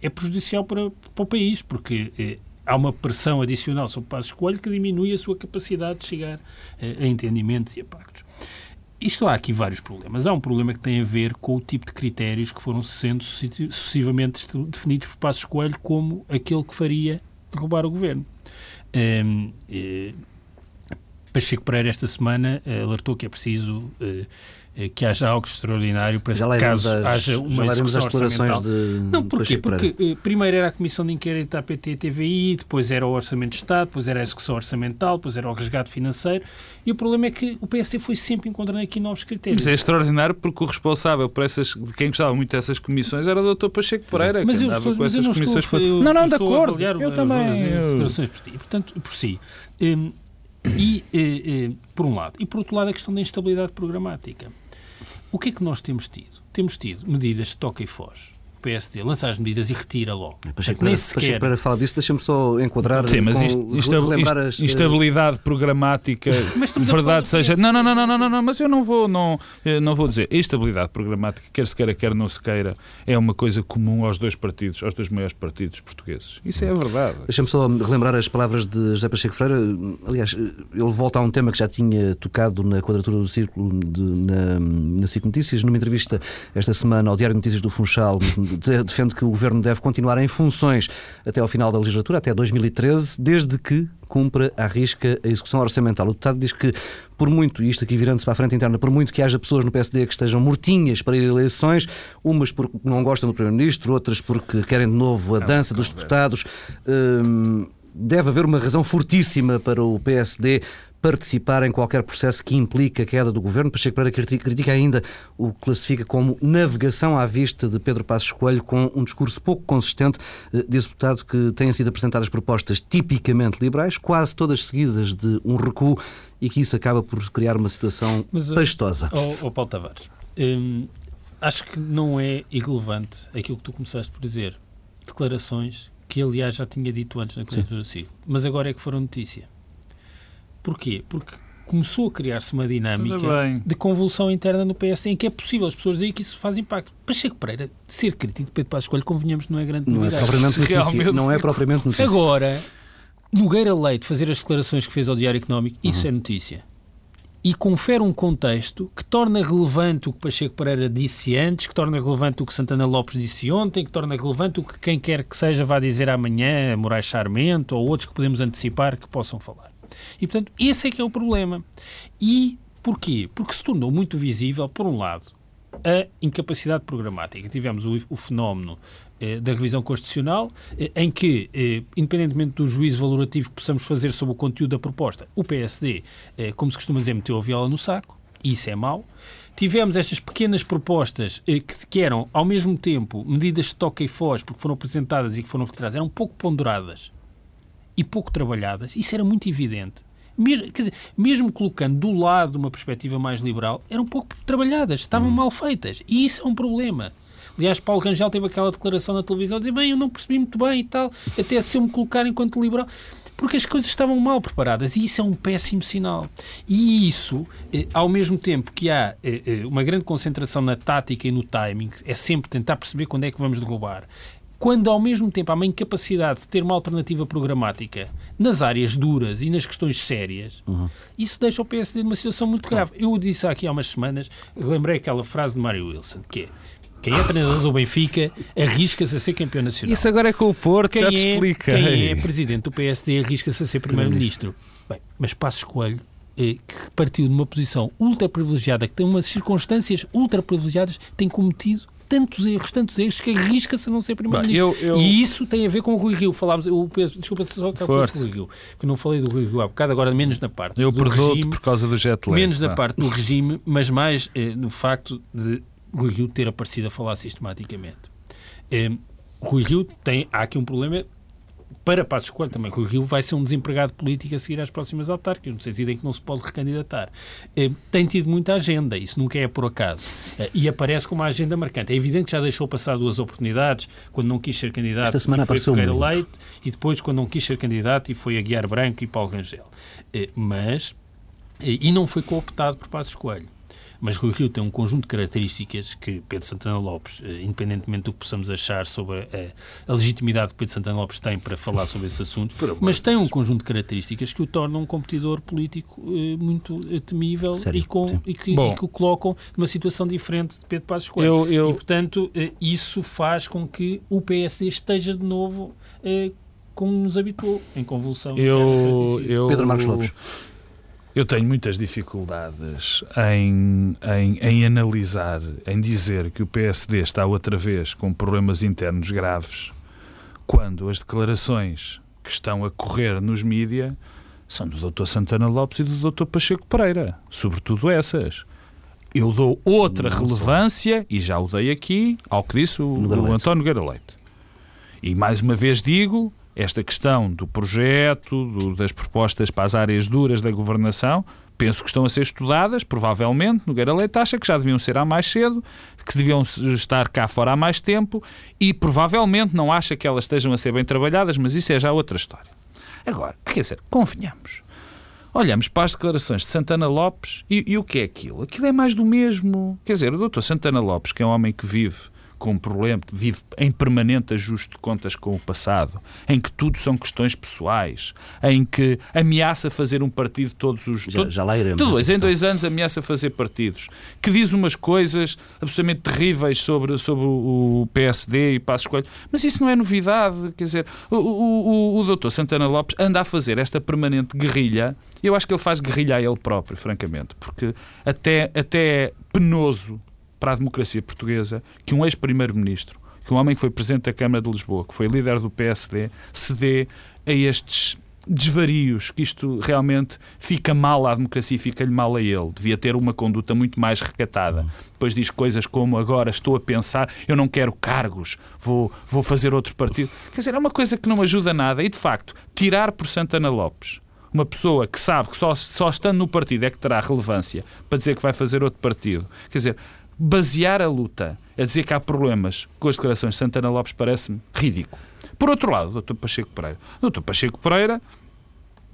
[SPEAKER 2] é prejudicial para, para o país, porque eh, há uma pressão adicional sobre o Passo Escolho que diminui a sua capacidade de chegar eh, a entendimentos e a pactos. Isto há aqui vários problemas. Há um problema que tem a ver com o tipo de critérios que foram sendo sucessivamente definidos por Passos Coelho como aquele que faria derrubar o governo. Um, eh, Pacheco Pereira esta semana eh, alertou que é preciso uh, eh, que haja algo extraordinário para caso as, haja uma execução orçamental.
[SPEAKER 1] De,
[SPEAKER 2] não, porquê? Porque eh, primeiro era a Comissão de Inquérito da APT TVI, depois era o Orçamento de Estado, depois era a execução orçamental, depois era o resgate financeiro e o problema é que o PSD foi sempre encontrando aqui novos critérios.
[SPEAKER 3] Mas é extraordinário porque o responsável por essas, de quem gostava muito dessas comissões era o Dr. Pacheco Pereira,
[SPEAKER 2] mas
[SPEAKER 3] que
[SPEAKER 2] eu estou, com mas essas eu não comissões. Estou, eu,
[SPEAKER 3] não, não,
[SPEAKER 2] de
[SPEAKER 3] acordo. Eu também.
[SPEAKER 2] As por ti. E, portanto, por si. Um, e, eh, eh, por um lado. E, por outro lado, a questão da instabilidade programática. O que é que nós temos tido? Temos tido medidas de toca e foge. PSD lança as medidas e retira logo.
[SPEAKER 1] Para, nem sequer... para falar disso, deixa-me só enquadrar.
[SPEAKER 3] Sim, mas isto, isto, isto, instabilidade programática, verdade seja. Não, não, não, não, não, não, mas eu não vou, não, não vou dizer. Instabilidade programática, quer se queira, quer não se queira, é uma coisa comum aos dois partidos, aos dois maiores partidos portugueses. Isso é a verdade.
[SPEAKER 1] Deixa-me só relembrar as palavras de José Pacheco Freire. Aliás, ele volta a um tema que já tinha tocado na quadratura do círculo de, na, na SIC Notícias, numa entrevista esta semana ao Diário de Notícias do Funchal, defende que o governo deve continuar em funções até ao final da legislatura, até 2013, desde que cumpra à risca a execução orçamental. O deputado diz que, por muito, e isto aqui virando-se para a frente interna, por muito que haja pessoas no PSD que estejam mortinhas para ir a eleições, umas porque não gostam do Primeiro-Ministro, outras porque querem de novo a dança dos deputados, hum, deve haver uma razão fortíssima para o PSD participar em qualquer processo que implique a queda do governo. Pacheco Pereira critica ainda o que classifica como navegação à vista de Pedro Passos Coelho com um discurso pouco consistente. Eh, diz o deputado que têm sido apresentadas propostas tipicamente liberais, quase todas seguidas de um recuo e que isso acaba por criar uma situação Mas, eh, pastosa.
[SPEAKER 2] Oh, oh Paulo Tavares, hum, acho que não é irrelevante aquilo que tu começaste por dizer. Declarações que, aliás, já tinha dito antes na coletiva do mas agora é que foram notícia. Porquê? Porque começou a criar-se uma dinâmica de convulsão interna no PS em que é possível as pessoas dizerem que isso faz impacto. Pacheco Pereira, ser crítico de Pedro Passos Coelho, convenhamos, não é grande
[SPEAKER 1] não é
[SPEAKER 2] novidade.
[SPEAKER 1] É propriamente notícia, não é propriamente notícia.
[SPEAKER 2] Agora, Nogueira Leite fazer as declarações que fez ao Diário Económico, isso uhum. é notícia. E confere um contexto que torna relevante o que Pacheco Pereira disse antes, que torna relevante o que Santana Lopes disse ontem, que torna relevante o que quem quer que seja vá dizer amanhã, Moraes Charmento ou outros que podemos antecipar que possam falar. E, portanto, esse é que é o problema. E porquê? Porque se tornou muito visível, por um lado, a incapacidade programática. Tivemos o, o fenómeno eh, da revisão constitucional, eh, em que, eh, independentemente do juízo valorativo que possamos fazer sobre o conteúdo da proposta, o PSD, eh, como se costuma dizer, meteu a viola no saco, e isso é mau. Tivemos estas pequenas propostas eh, que, que, eram, ao mesmo tempo, medidas de toque e foz, porque foram apresentadas e que foram retiradas, eram pouco ponderadas e pouco trabalhadas, isso era muito evidente. Mesmo, quer dizer, mesmo colocando do lado de uma perspectiva mais liberal, eram pouco trabalhadas, estavam hum. mal feitas. E isso é um problema. Aliás, Paulo Rangel teve aquela declaração na televisão, dizer, bem, eu não percebi muito bem e tal, até se eu me colocar enquanto liberal porque as coisas estavam mal preparadas e isso é um péssimo sinal. E isso, eh, ao mesmo tempo que há eh, eh, uma grande concentração na tática e no timing, é sempre tentar perceber quando é que vamos derrubar quando ao mesmo tempo há uma incapacidade de ter uma alternativa programática nas áreas duras e nas questões sérias, uhum. isso deixa o PSD numa situação muito grave. Eu disse aqui há umas semanas, lembrei aquela frase de Mário Wilson, que é quem é treinador do Benfica arrisca-se a ser campeão nacional.
[SPEAKER 3] Isso agora é com o Porto,
[SPEAKER 2] quem
[SPEAKER 3] já te
[SPEAKER 2] é,
[SPEAKER 3] explica.
[SPEAKER 2] Quem é presidente do PSD arrisca-se a ser primeiro-ministro. Bem, mas Passos Coelho eh, que partiu de uma posição ultra privilegiada, que tem umas circunstâncias ultra privilegiadas, tem cometido tantos erros, tantos erros, que arrisca-se a não ser Primeiro-Ministro. Eu... E isso tem a ver com o Rui Rio. Falámos, eu penso, desculpa só que é o Rui Rio, porque não falei do Rui Rio há bocado, agora menos na parte
[SPEAKER 3] eu
[SPEAKER 2] do regime.
[SPEAKER 3] por causa do jet lag.
[SPEAKER 2] Menos na parte do regime, mas mais eh, no facto de Rui Rio ter aparecido a falar sistematicamente. Eh, Rui Rio tem, há aqui um problema para Passos Coelho também, que o Rio vai ser um desempregado político a seguir às próximas autárquicas, no sentido em que não se pode recandidatar. Eh, tem tido muita agenda, isso nunca é por acaso, eh, e aparece como uma agenda marcante. É evidente que já deixou passar duas oportunidades, quando não quis ser candidato
[SPEAKER 1] Esta semana
[SPEAKER 2] e foi
[SPEAKER 1] Ferreira
[SPEAKER 2] Leite, e depois quando não quis ser candidato e foi a Guiar Branco e Paulo Rangel. Eh, mas, e não foi cooptado por Passos Coelho. Mas Rui Rio tem um conjunto de características que Pedro Santana Lopes, eh, independentemente do que possamos achar sobre a, a legitimidade que Pedro Santana Lopes tem para falar sobre esses assuntos, mas tem um conjunto de características que o tornam um competidor político eh, muito eh, temível e, com, e, que, e, que, o colocam numa situação diferente de Pedro Passos Coelho. Eu, eu... E, portanto, isso faz com que o PSD esteja de novo como nos habituou, em convulsão.
[SPEAKER 3] Eu, eu,
[SPEAKER 1] Pedro Marcos Lopes.
[SPEAKER 3] Eu tenho muitas dificuldades em, em, em, analisar, em dizer que o PSD está outra vez com problemas internos graves, quando as declarações que estão a correr nos mídia são do Dr. Santana Lopes e do Dr. Pacheco Pereira, sobretudo essas. Eu dou outra Não relevância, e já o dei aqui, ao que disse o, o António Nogueira Leite. E mais uma vez digo esta questão do projeto, do, das propostas para as áreas duras da governação, penso que estão a ser estudadas, provavelmente, Nogueira Leite acha que já deviam ser há mais cedo, que deviam estar cá fora há mais tempo e provavelmente não acha que elas estejam a ser bem trabalhadas, mas isso é já outra história. Agora, quer dizer, convenhamos. Olhamos para as declarações de Santana Lopes e, e o que é aquilo? Aquilo é mais do mesmo. Quer dizer, o doutor Santana Lopes, que é um homem que vive com um problema, vive em permanente ajuste de contas com o passado, em que tudo são questões pessoais, em que ameaça fazer um partido todos os.
[SPEAKER 1] Já, já lá iremos.
[SPEAKER 3] De dois em dois anos ameaça fazer partidos, que diz umas coisas absolutamente terríveis sobre, sobre o PSD e Passos Coelho, mas isso não é novidade, quer dizer, o, o, o, o doutor Santana Lopes anda a fazer esta permanente guerrilha, e eu acho que ele faz guerrilha a ele próprio, francamente, porque até, até é penoso para a democracia portuguesa que um ex-primeiro-ministro, que um homem que foi presidente da Câmara de Lisboa, que foi líder do PSD, se dê a estes desvarios, que isto realmente fica mal à democracia fica-lhe mal a ele. Devia ter uma conduta muito mais recatada. Depois diz coisas como agora estou a pensar, eu não quero cargos, vou, vou fazer outro partido. Quer dizer, é uma coisa que não ajuda nada. E de facto, tirar por Santana Lopes uma pessoa que sabe que só, só estando no partido é que terá relevância para dizer que vai fazer outro partido. Quer dizer, basear a luta a dizer que há problemas com as declarações de Santana Lopes parece-me ridículo. Por outro lado, o Dr. Pacheco Pereira. Dr. Pacheco Pereira,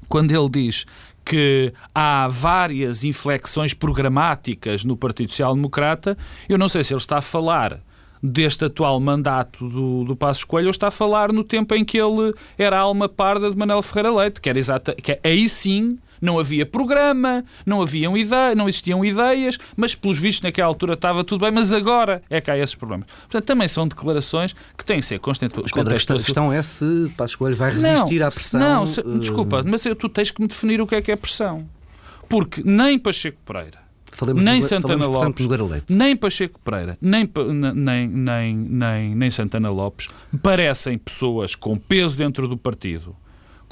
[SPEAKER 3] quando ele diz que há várias inflexões programáticas no Partido Social Democrata, eu não sei se ele está a falar deste atual mandato do, do Passos Coelho ou está a falar no tempo em que ele era alma parda de Manuel Ferreira Leite, que era exata, que aí sim não havia programa, não, haviam ide não existiam ideias, mas pelos vistos naquela altura estava tudo bem, mas agora é que há esses problemas. Portanto, também são declarações que têm que ser contextualizadas.
[SPEAKER 1] A questão é se Passos Coelho vai resistir
[SPEAKER 3] não,
[SPEAKER 1] à pressão.
[SPEAKER 3] Não, se, uh... desculpa, mas tu tens que me definir o que é que é pressão. Porque nem Pacheco Pereira, Falemos nem do, Santana Lopes, nem Pacheco Pereira, nem, nem, nem, nem, nem Santana Lopes parecem pessoas com peso dentro do partido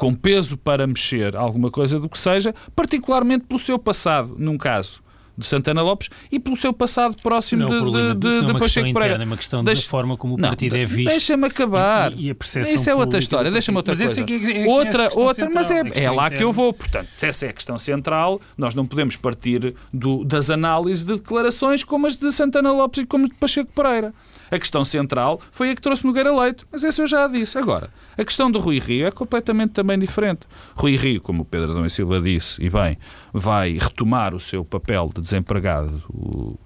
[SPEAKER 3] com peso para mexer alguma coisa do que seja, particularmente pelo seu passado, num caso de Santana Lopes e pelo seu passado próximo não, de, de, de, de Pacheco Pereira.
[SPEAKER 2] É uma questão da forma como o não, partido é visto.
[SPEAKER 3] Deixa-me acabar. E, e a percepção Isso é outra história. Deixa-me outra mas coisa. É, é, outra, é outra, central, mas é, é, lá interna. que eu vou. Portanto, se essa é a questão central, nós não podemos partir do, das análises de declarações como as de Santana Lopes e como de Pacheco Pereira. A questão central foi a que trouxe Nogueira Leite, mas essa eu já disse. Agora, a questão do Rui Rio é completamente também diferente. Rui Rio, como o Pedro Adão e Silva disse, e bem, vai retomar o seu papel de desempregado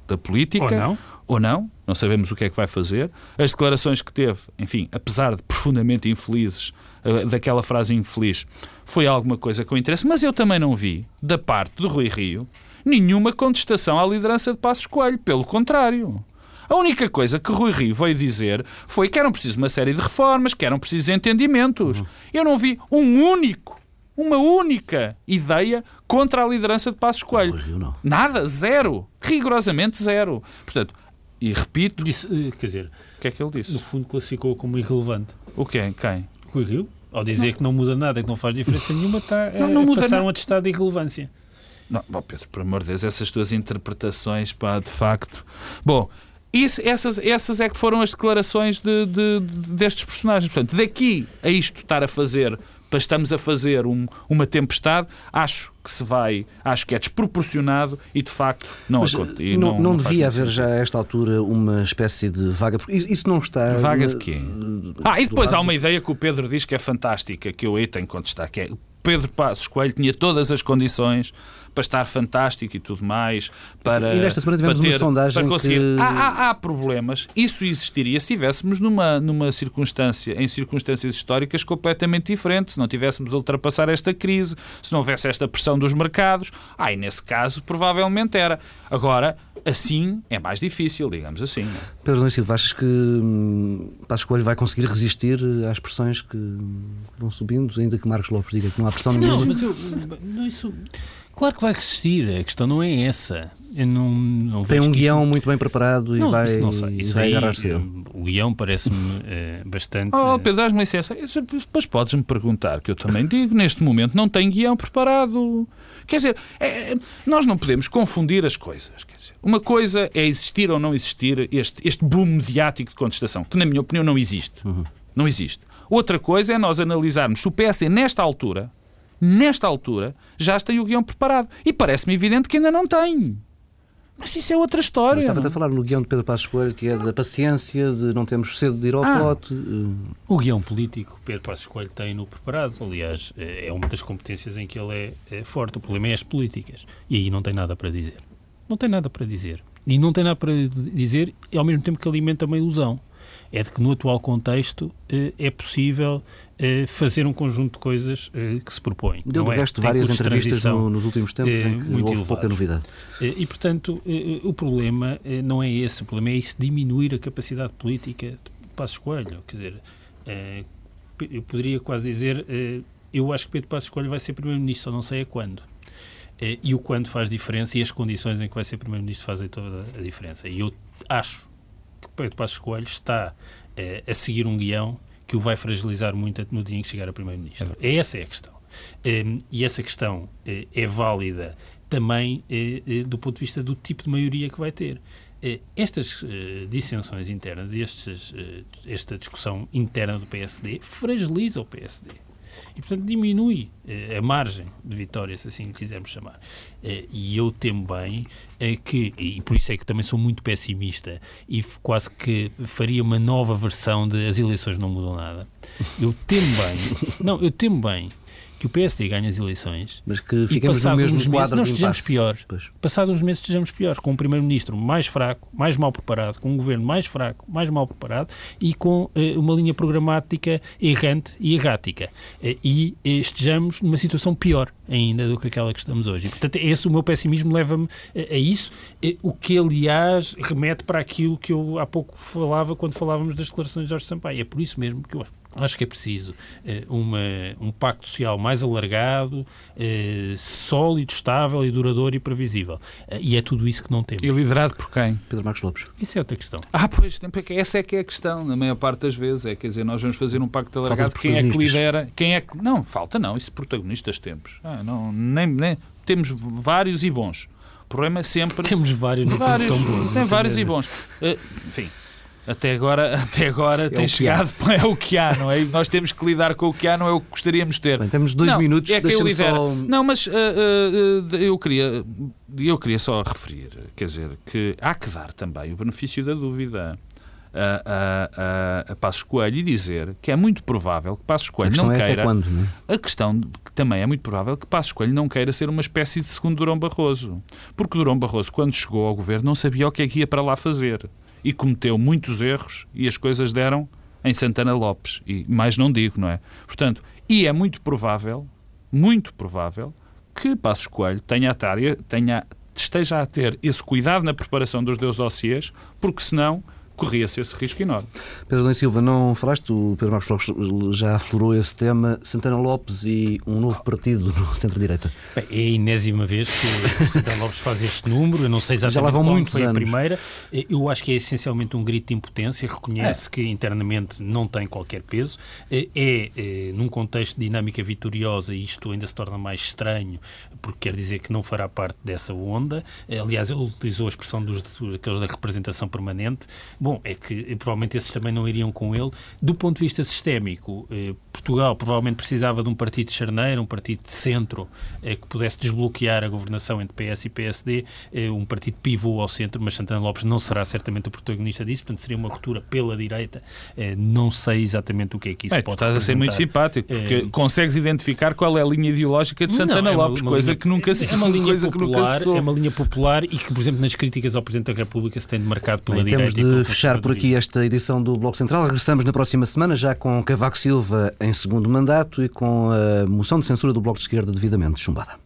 [SPEAKER 3] da política. Ou
[SPEAKER 2] não.
[SPEAKER 3] Ou não, não sabemos o que é que vai fazer. As declarações que teve, enfim, apesar de profundamente infelizes, eh, daquela frase infeliz, foi alguma coisa com interesse, mas eu também não vi, da parte do Rui Rio, nenhuma contestação à liderança de Passos Coelho. Pelo contrário. A única coisa que Rui Rio veio dizer foi que eram precisas uma série de reformas, que eram precisos entendimentos. Eu não vi um único, uma única ideia contra a liderança de Passos Coelho.
[SPEAKER 1] Não,
[SPEAKER 3] Nada, zero. Rigorosamente zero. Portanto, e repito.
[SPEAKER 2] Disse, eh, quer dizer,
[SPEAKER 3] o que é que ele disse?
[SPEAKER 2] No fundo, classificou como irrelevante.
[SPEAKER 3] O quê? Quem?
[SPEAKER 2] Rui Rio. Ao dizer não. que não muda nada, que não faz diferença nenhuma, está não, não muda passar um atestado de irrelevância.
[SPEAKER 3] Não, bom, Pedro, por amor de Deus, essas tuas interpretações, pá, de facto. Bom, isso, essas, essas é que foram as declarações de, de, de, destes personagens. Portanto, daqui a isto estar a fazer, para estamos a fazer um, uma tempestade, acho que se vai, acho que é desproporcionado e de facto não
[SPEAKER 1] acontece. Não, não, não, devia haver já a esta altura uma espécie de vaga, porque isso não está.
[SPEAKER 3] Vaga de quê? Ah, e depois há uma ideia que o Pedro diz que é fantástica, que eu aí tenho que contestar, que é Pedro Passos Coelho tinha todas as condições para estar fantástico e tudo mais, para.
[SPEAKER 1] E nesta semana tivemos ter, uma sondagem
[SPEAKER 3] para conseguir.
[SPEAKER 1] Que...
[SPEAKER 3] Há, há, há, problemas. Isso existiria se estivéssemos numa, numa circunstância, em circunstâncias históricas completamente diferentes, se não tivéssemos a ultrapassar esta crise, se não houvesse esta pressão dos mercados. Ah, e nesse caso, provavelmente era. Agora, assim é mais difícil, digamos assim.
[SPEAKER 1] Pedro Nunes Silva, achas que hum, Passos Coelho vai conseguir resistir às pressões que vão subindo, ainda que Marcos Lopes diga que não há pressão nenhuma?
[SPEAKER 2] Não, mas eu, não, isso, Claro que vai resistir, a questão não é essa. Eu não, não
[SPEAKER 1] Tem um guião isso... muito bem preparado e não, vai,
[SPEAKER 2] não sei. Isso vai agarrar-se O guião parece-me é, bastante.
[SPEAKER 3] Oh, Pedro, dás-me licença. Depois podes-me perguntar, que eu também digo, neste momento não tem guião preparado. Quer dizer, é, é, nós não podemos confundir as coisas. Quer dizer, uma coisa é existir ou não existir este, este boom mediático de contestação, que na minha opinião não existe. Uhum. Não existe. Outra coisa é nós analisarmos se o PSD, nesta altura, nesta altura, já tem o guião preparado. E parece-me evidente que ainda não tem. Mas isso é outra história.
[SPEAKER 1] estava a falar no guião de Pedro Passos Coelho, que é da paciência, de não termos cedo de ir ao ah, pote.
[SPEAKER 2] O guião político Pedro Passos Coelho tem no preparado. Aliás, é uma das competências em que ele é, é forte. O problema é as políticas. E aí não tem nada para dizer. Não tem nada para dizer. E não tem nada para dizer, e ao mesmo tempo que alimenta uma ilusão é de que no atual contexto eh, é possível eh, fazer um conjunto de coisas eh, que se propõem.
[SPEAKER 1] Deu
[SPEAKER 2] de
[SPEAKER 1] é? resto várias entrevistas no, nos últimos tempos em que muito houve pouca novidade.
[SPEAKER 2] E, portanto, o problema não é esse, o problema é isso, diminuir a capacidade política de Passos Coelho. Quer dizer, eu poderia quase dizer, eu acho que Pedro Passos Coelho vai ser Primeiro-Ministro, não sei a quando. E o quando faz diferença e as condições em que vai ser Primeiro-Ministro fazem toda a diferença. E eu acho Pedro Passos Coelho está eh, a seguir um guião que o vai fragilizar muito no dia em que chegar a Primeiro-Ministro. É. Essa é a questão. Um, e essa questão eh, é válida também eh, do ponto de vista do tipo de maioria que vai ter. Estas dissensões internas e estes, esta discussão interna do PSD fragiliza o PSD e, portanto, diminui eh, a margem de vitória, se assim quisermos chamar. Eh, e eu temo bem eh, que, e por isso é que também sou muito pessimista e quase que faria uma nova versão de as eleições não mudam nada. Eu temo bem, não, eu temo bem que o PSD ganhe as eleições
[SPEAKER 1] mas que ficamos no mesmo
[SPEAKER 2] uns
[SPEAKER 1] meses,
[SPEAKER 2] nós estejamos piores. Pois. Passados uns meses estejamos piores, com um primeiro-ministro mais fraco, mais mal preparado, com um governo mais fraco, mais mal preparado e com uh, uma linha programática errante e errática. Uh, e uh, estejamos numa situação pior ainda do que aquela que estamos hoje. E, portanto, esse o meu pessimismo leva-me a, a, isso, o que, aliás, remete para aquilo que eu há pouco falava quando falávamos das declarações de Jorge Sampaio. É por isso mesmo que eu Acho que é preciso eh, uma, um pacto social mais alargado, eh, sólido, estável e duradouro e previsível. Eh, e é tudo isso que não temos.
[SPEAKER 3] E liderado por quem?
[SPEAKER 1] Pedro Marcos Lopes.
[SPEAKER 2] Isso é outra questão.
[SPEAKER 3] Ah, pois, essa é que é a questão, na maior parte das vezes. É, quer dizer, nós vamos fazer um pacto alargado. Quem é que lidera? Quem é que... Não, falta não. Isso protagonistas temos. Ah, não, nem, nem, temos vários e bons. O problema é sempre...
[SPEAKER 2] Temos vários, vários, são bons.
[SPEAKER 3] Tem vários e bons. Uh, enfim até agora, até agora é tem chegado, é o que há, não é? Nós temos que lidar com o que há, não é o que gostaríamos de ter.
[SPEAKER 1] Bem, temos dois
[SPEAKER 3] não,
[SPEAKER 1] minutos,
[SPEAKER 3] é que eu Só... Não, mas uh, uh, eu, queria, eu queria só referir, quer dizer, que há que dar também o benefício da dúvida. A, a, a, Passos Coelho e dizer que é muito provável que Passos Coelho não
[SPEAKER 1] é
[SPEAKER 3] queira.
[SPEAKER 1] Quando, não
[SPEAKER 3] é? A questão que também é muito provável que Passos Coelho não queira ser uma espécie de segundo Durão Barroso. Porque Durão Barroso, quando chegou ao governo, não sabia o que é que ia para lá fazer e cometeu muitos erros e as coisas deram em Santana Lopes. E mais não digo, não é? Portanto, e é muito provável, muito provável, que Passos Coelho tenha a tenha, esteja a ter esse cuidado na preparação dos seus dossiês, porque senão corria-se esse risco enorme.
[SPEAKER 1] Pedro Domingos Silva, não falaste, o Pedro Marcos Lopes já aflorou esse tema, Santana Lopes e um novo partido no centro-direita.
[SPEAKER 2] É a enésima vez que o Santana Lopes faz este número, eu não sei exatamente já lá vão qual foi anos. a primeira, eu acho que é essencialmente um grito de impotência, reconhece é. que internamente não tem qualquer peso, é, é, é, num contexto de dinâmica vitoriosa, e isto ainda se torna mais estranho, porque quer dizer que não fará parte dessa onda, aliás, ele utilizou a expressão dos, daqueles da representação permanente, Bom, é que eh, provavelmente esses também não iriam com ele. Do ponto de vista sistémico, eh, Portugal provavelmente precisava de um partido de charneiro, um partido de centro, eh, que pudesse desbloquear a governação entre PS e PSD, eh, um partido pivô ao centro, mas Santana Lopes não será certamente o protagonista disso, portanto seria uma ruptura pela direita. Eh, não sei exatamente o que é que isso
[SPEAKER 3] é,
[SPEAKER 2] pode
[SPEAKER 3] estás a ser muito simpático, porque é... consegues identificar qual é a linha ideológica de Santana não, é uma, Lopes, uma coisa linha, que nunca se
[SPEAKER 2] é uma linha popular, É uma linha popular e que, por exemplo, nas críticas ao Presidente da República se tem demarcado pela
[SPEAKER 1] Bem,
[SPEAKER 2] direita.
[SPEAKER 1] Temos de fechar por aqui esta edição do Bloco Central. Regressamos na próxima semana já com Cavaco Silva em segundo mandato e com a moção de censura do Bloco de Esquerda devidamente chumbada.